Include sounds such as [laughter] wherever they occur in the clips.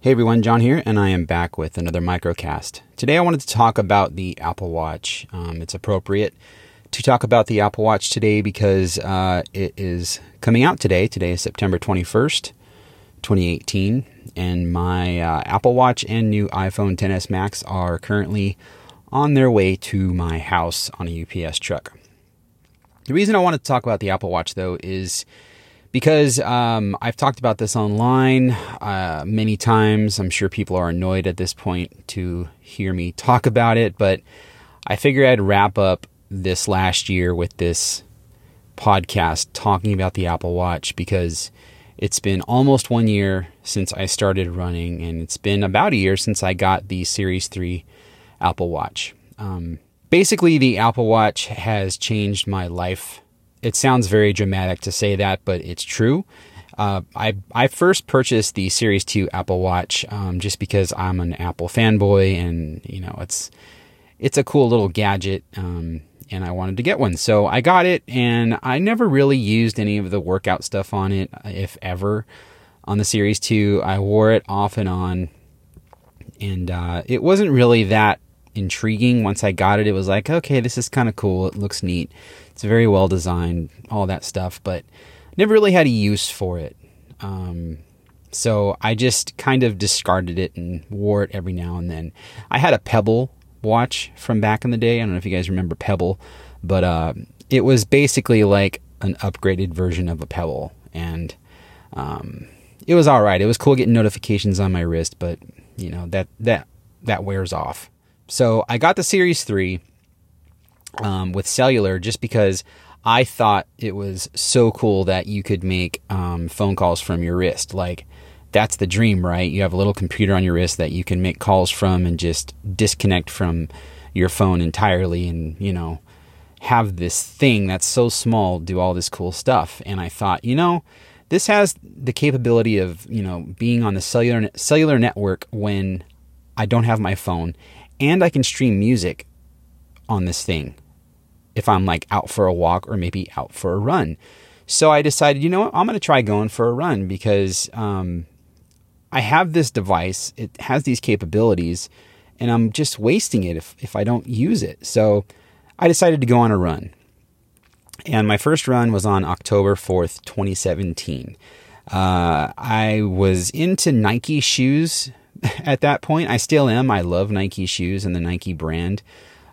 Hey everyone, John here, and I am back with another microcast. Today I wanted to talk about the Apple Watch. Um, it's appropriate to talk about the Apple Watch today because uh, it is coming out today. Today is September 21st, 2018, and my uh, Apple Watch and new iPhone 10s Max are currently on their way to my house on a UPS truck. The reason I wanted to talk about the Apple Watch though is because um, I've talked about this online uh, many times. I'm sure people are annoyed at this point to hear me talk about it, but I figured I'd wrap up this last year with this podcast talking about the Apple Watch because it's been almost one year since I started running, and it's been about a year since I got the Series 3 Apple Watch. Um, basically, the Apple Watch has changed my life it sounds very dramatic to say that, but it's true. Uh, I I first purchased the Series Two Apple Watch um, just because I'm an Apple fanboy, and you know it's it's a cool little gadget, um, and I wanted to get one, so I got it, and I never really used any of the workout stuff on it, if ever. On the Series Two, I wore it off and on, and uh, it wasn't really that intriguing. Once I got it, it was like, okay, this is kind of cool. It looks neat. It's very well designed, all that stuff, but never really had a use for it. Um, so I just kind of discarded it and wore it every now and then. I had a Pebble watch from back in the day. I don't know if you guys remember Pebble, but uh, it was basically like an upgraded version of a Pebble, and um, it was all right. It was cool getting notifications on my wrist, but you know that that that wears off. So I got the Series 3 um, with cellular just because I thought it was so cool that you could make um, phone calls from your wrist. Like, that's the dream, right? You have a little computer on your wrist that you can make calls from and just disconnect from your phone entirely and, you know, have this thing that's so small do all this cool stuff. And I thought, you know, this has the capability of, you know, being on the cellular cellular network when I don't have my phone and I can stream music on this thing if I'm like out for a walk or maybe out for a run. So I decided, you know what, I'm going to try going for a run because um, I have this device, it has these capabilities, and I'm just wasting it if, if I don't use it. So I decided to go on a run. And my first run was on October 4th, 2017. Uh, I was into Nike shoes [laughs] at that point. I still am. I love Nike shoes and the Nike brand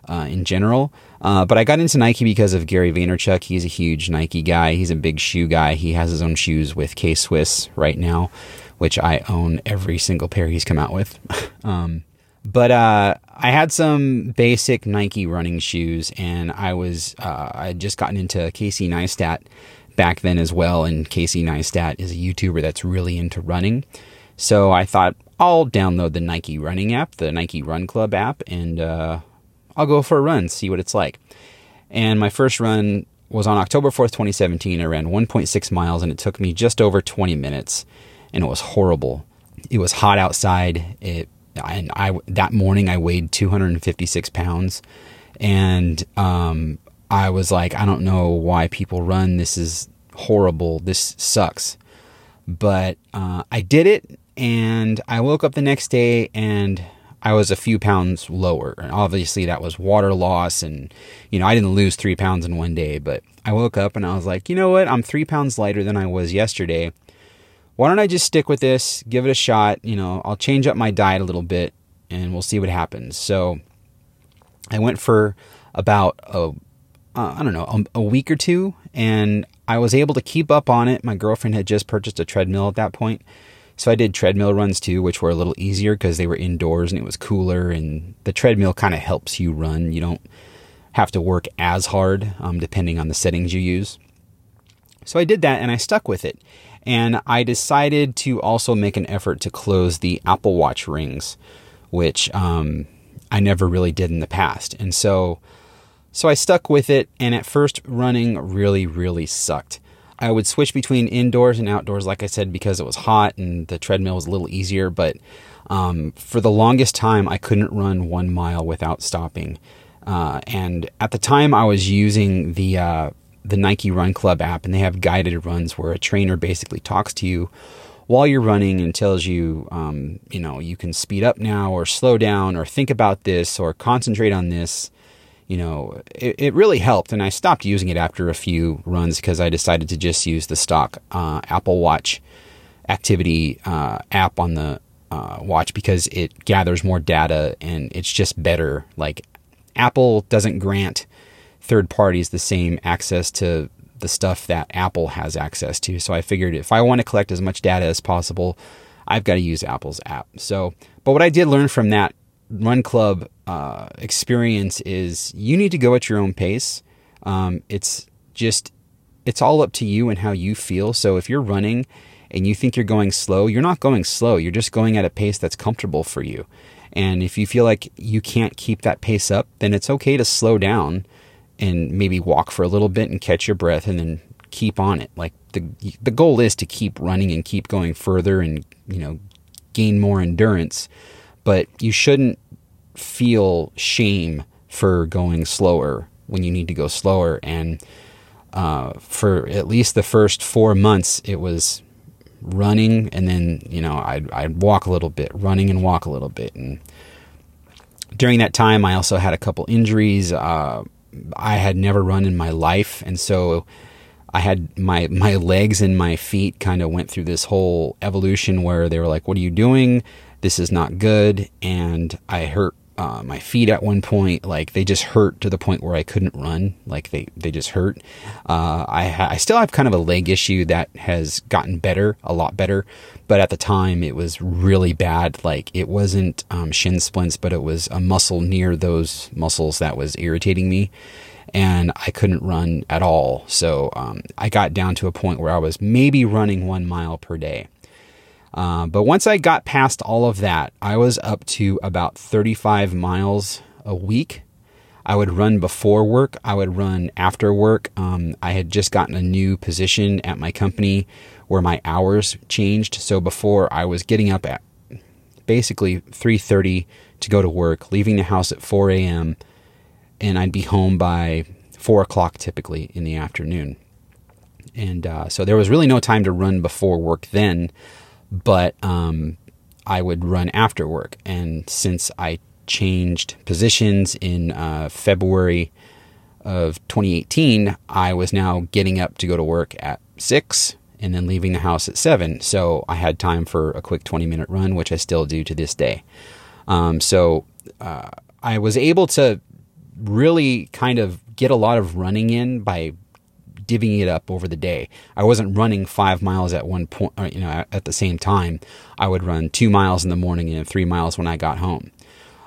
uh, in general. Uh, but I got into Nike because of Gary Vaynerchuk. He's a huge Nike guy. He's a big shoe guy. He has his own shoes with K Swiss right now, which I own every single pair he's come out with. [laughs] um, but uh, I had some basic Nike running shoes, and I was uh, I had just gotten into Casey Neistat back then as well. And Casey Neistat is a YouTuber that's really into running. So I thought I'll download the Nike running app, the Nike Run Club app, and uh, I'll go for a run, see what it's like. And my first run was on October 4th, 2017. I ran 1.6 miles and it took me just over 20 minutes and it was horrible. It was hot outside. It and I that morning I weighed 256 pounds and um, I was like, I don't know why people run. This is horrible. This sucks. But uh, I did it and I woke up the next day and I was a few pounds lower. And obviously, that was water loss. And, you know, I didn't lose three pounds in one day, but I woke up and I was like, you know what? I'm three pounds lighter than I was yesterday. Why don't I just stick with this, give it a shot? You know, I'll change up my diet a little bit and we'll see what happens. So I went for about a, uh, I don't know, a, a week or two, and I was able to keep up on it. My girlfriend had just purchased a treadmill at that point so I did treadmill runs too, which were a little easier because they were indoors and it was cooler. And the treadmill kind of helps you run. You don't have to work as hard um, depending on the settings you use. So I did that and I stuck with it. And I decided to also make an effort to close the Apple Watch rings, which um, I never really did in the past. And so, so I stuck with it. And at first, running really, really sucked. I would switch between indoors and outdoors, like I said, because it was hot and the treadmill was a little easier. But um, for the longest time, I couldn't run one mile without stopping. Uh, and at the time, I was using the uh, the Nike Run Club app, and they have guided runs where a trainer basically talks to you while you're running and tells you, um, you know, you can speed up now or slow down or think about this or concentrate on this. You know, it, it really helped. And I stopped using it after a few runs because I decided to just use the stock uh, Apple Watch activity uh, app on the uh, watch because it gathers more data and it's just better. Like Apple doesn't grant third parties the same access to the stuff that Apple has access to. So I figured if I want to collect as much data as possible, I've got to use Apple's app. So, but what I did learn from that Run Club uh, experience is you need to go at your own pace. Um, it's just it's all up to you and how you feel. So if you're running and you think you're going slow, you're not going slow. You're just going at a pace that's comfortable for you. And if you feel like you can't keep that pace up, then it's okay to slow down and maybe walk for a little bit and catch your breath and then keep on it. Like the the goal is to keep running and keep going further and, you know, gain more endurance, but you shouldn't feel shame for going slower when you need to go slower. And uh, for at least the first four months, it was running and then you know I'd, I'd walk a little bit running and walk a little bit. And during that time i also had a couple injuries. Uh, i had never run in my life. And so i had my my legs and my feet kind of went through this whole evolution where they were like what are you doing this is not good and i hurt uh, my feet at one point like they just hurt to the point where I couldn't run like they they just hurt. Uh, I ha- I still have kind of a leg issue that has gotten better a lot better but at the time it was really bad. Like it wasn't um, shin splints but it was a muscle near those muscles that was irritating me and I couldn't run at all. So um, I got down to a point where I was maybe running one mile per day uh, but once I got past all of that, I was up to about 35 miles a week. I would run before work. I would run after work. Um, I had just gotten a new position at my company where my hours changed. So before I was getting up at basically 3:30 to go to work, leaving the house at 4 a.m., and I'd be home by four o'clock typically in the afternoon. And uh, so there was really no time to run before work then but um, I would run after work. And since I changed positions in uh, February of 2018, I was now getting up to go to work at six and then leaving the house at seven. So I had time for a quick 20 minute run, which I still do to this day. Um, so uh, I was able to really kind of get a lot of running in by divvying it up over the day. I wasn't running five miles at one point, uh, you know, at the same time. I would run two miles in the morning and three miles when I got home.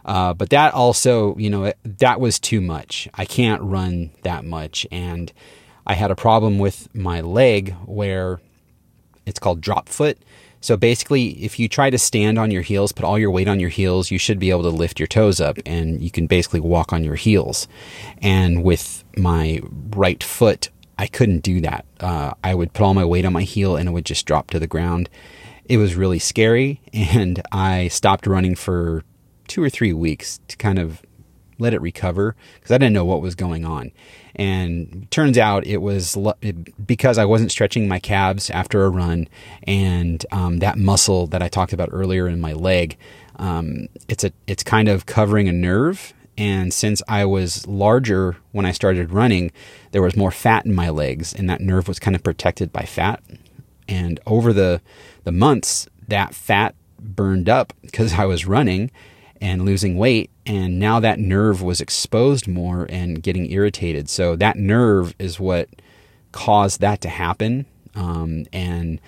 Uh, but that also, you know, that was too much. I can't run that much. And I had a problem with my leg where it's called drop foot. So basically, if you try to stand on your heels, put all your weight on your heels, you should be able to lift your toes up and you can basically walk on your heels. And with my right foot, I couldn't do that. Uh, I would put all my weight on my heel and it would just drop to the ground. It was really scary, [laughs] and I stopped running for two or three weeks to kind of let it recover because I didn't know what was going on. And turns out it was because I wasn't stretching my calves after a run, and um, that muscle that I talked about earlier in my leg, um, it's a it's kind of covering a nerve and since I was larger when I started running, there was more fat in my legs, and that nerve was kind of protected by fat. And over the, the months, that fat burned up [laughs] because I was running and losing weight. And now that nerve was exposed more and getting irritated. So that nerve is what caused that to happen. Um, and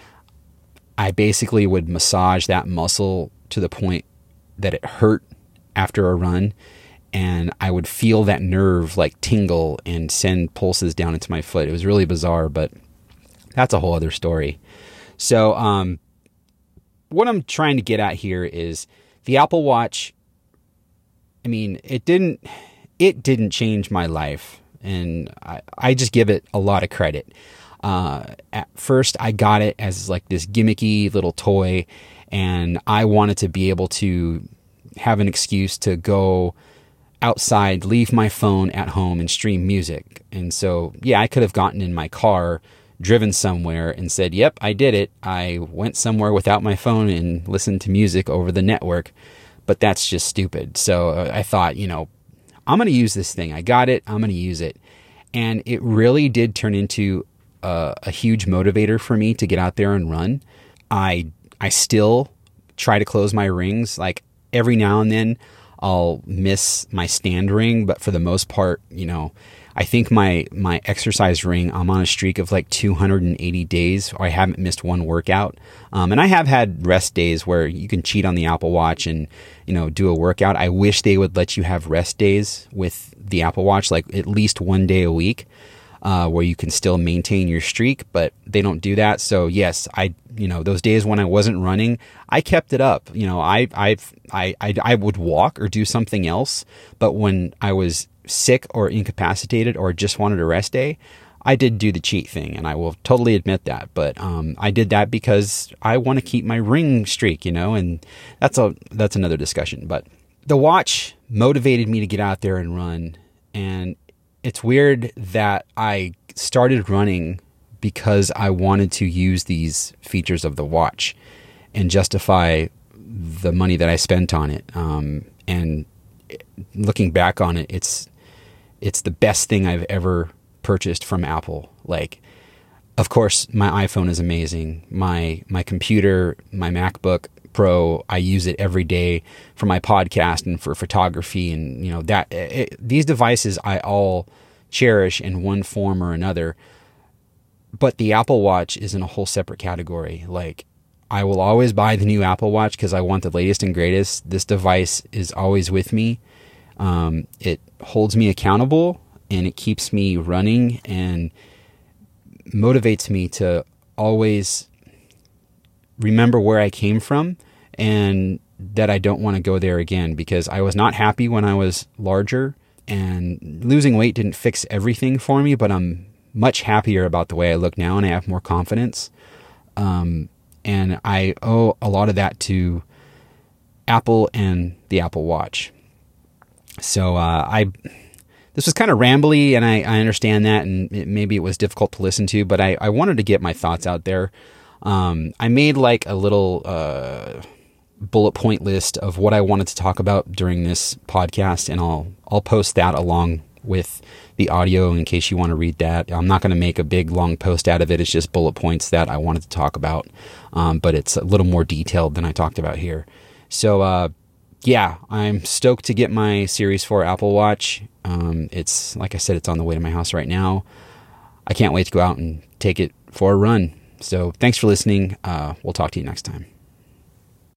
I basically would massage that muscle to the point that it hurt after a run and I would feel that nerve like tingle and send pulses down into my foot. It was really bizarre, but that's a whole other story. So, um, what I'm trying to get at here is the Apple Watch. I mean, it didn't it didn't change my life, and I, I just give it a lot of credit. Uh, at first, I got it as like this gimmicky little toy, and I wanted to be able to have an excuse to go outside, leave my phone at home, and stream music. And so, yeah, I could have gotten in my car driven somewhere and said, Yep, I did it. I went somewhere without my phone and listened to music over the network. But that's just stupid. So uh, I thought, you know, I'm going to use this thing. I got it. I'm going to use it. And it really did turn into a, a huge motivator for me to get out there and run. I I still try to close my rings. Like every now and then, I'll miss my stand ring, but for the most part, you know, I think my my exercise ring, I'm on a streak of like 280 days, I haven't missed one workout. Um, and I have had rest days where you can cheat on the Apple Watch and you know do a workout. I wish they would let you have rest days with the Apple Watch, like at least one day a week uh, where you can still maintain your streak, but they don't do that. So yes, I you know those days when I wasn't running, I kept it up. You know, I I I I, would walk or do something else, but when I was sick or incapacitated or just wanted a rest day, I did do the cheat thing, and I will totally admit that. But um, I did that because I want to keep my ring streak, you know, and that's a that's another discussion. But the watch motivated me to get out there and run, and it's weird that I started running because I wanted to use these features of the watch and justify the money that I spent on it. Um, and looking back on it, it's it's the best thing I've ever purchased from Apple. Like, of course, my iPhone is amazing. My my computer, my MacBook, Pro. I use it every day for my podcast and for photography, and you know that it, these devices I all cherish in one form or another. But the Apple Watch is in a whole separate category. Like I will always buy the new Apple Watch because I want the latest and greatest. This device is always with me. Um, it holds me accountable and it keeps me running and motivates me to always remember where I came from and that I don't want to go there again because I was not happy when I was larger and losing weight didn't fix everything for me, but I'm much happier about the way I look now and I have more confidence. Um, and I owe a lot of that to Apple and the Apple Watch. So uh, I this was kind of rambly, and I, I understand that, and it, maybe it was difficult to listen to, but I, I wanted to get my thoughts out there. Um, I made like a little uh, bullet point list of what I wanted to talk about during this podcast, and I'll I'll post that along with the audio in case you want to read that. I'm not going to make a big long post out of it. It's just bullet points that I wanted to talk about, um, but it's a little more detailed than I talked about here. So uh, yeah, I'm stoked to get my Series 4 Apple Watch. Um, it's like I said, it's on the way to my house right now. I can't wait to go out and take it for a run. So thanks for listening. Uh, we'll talk to you next time.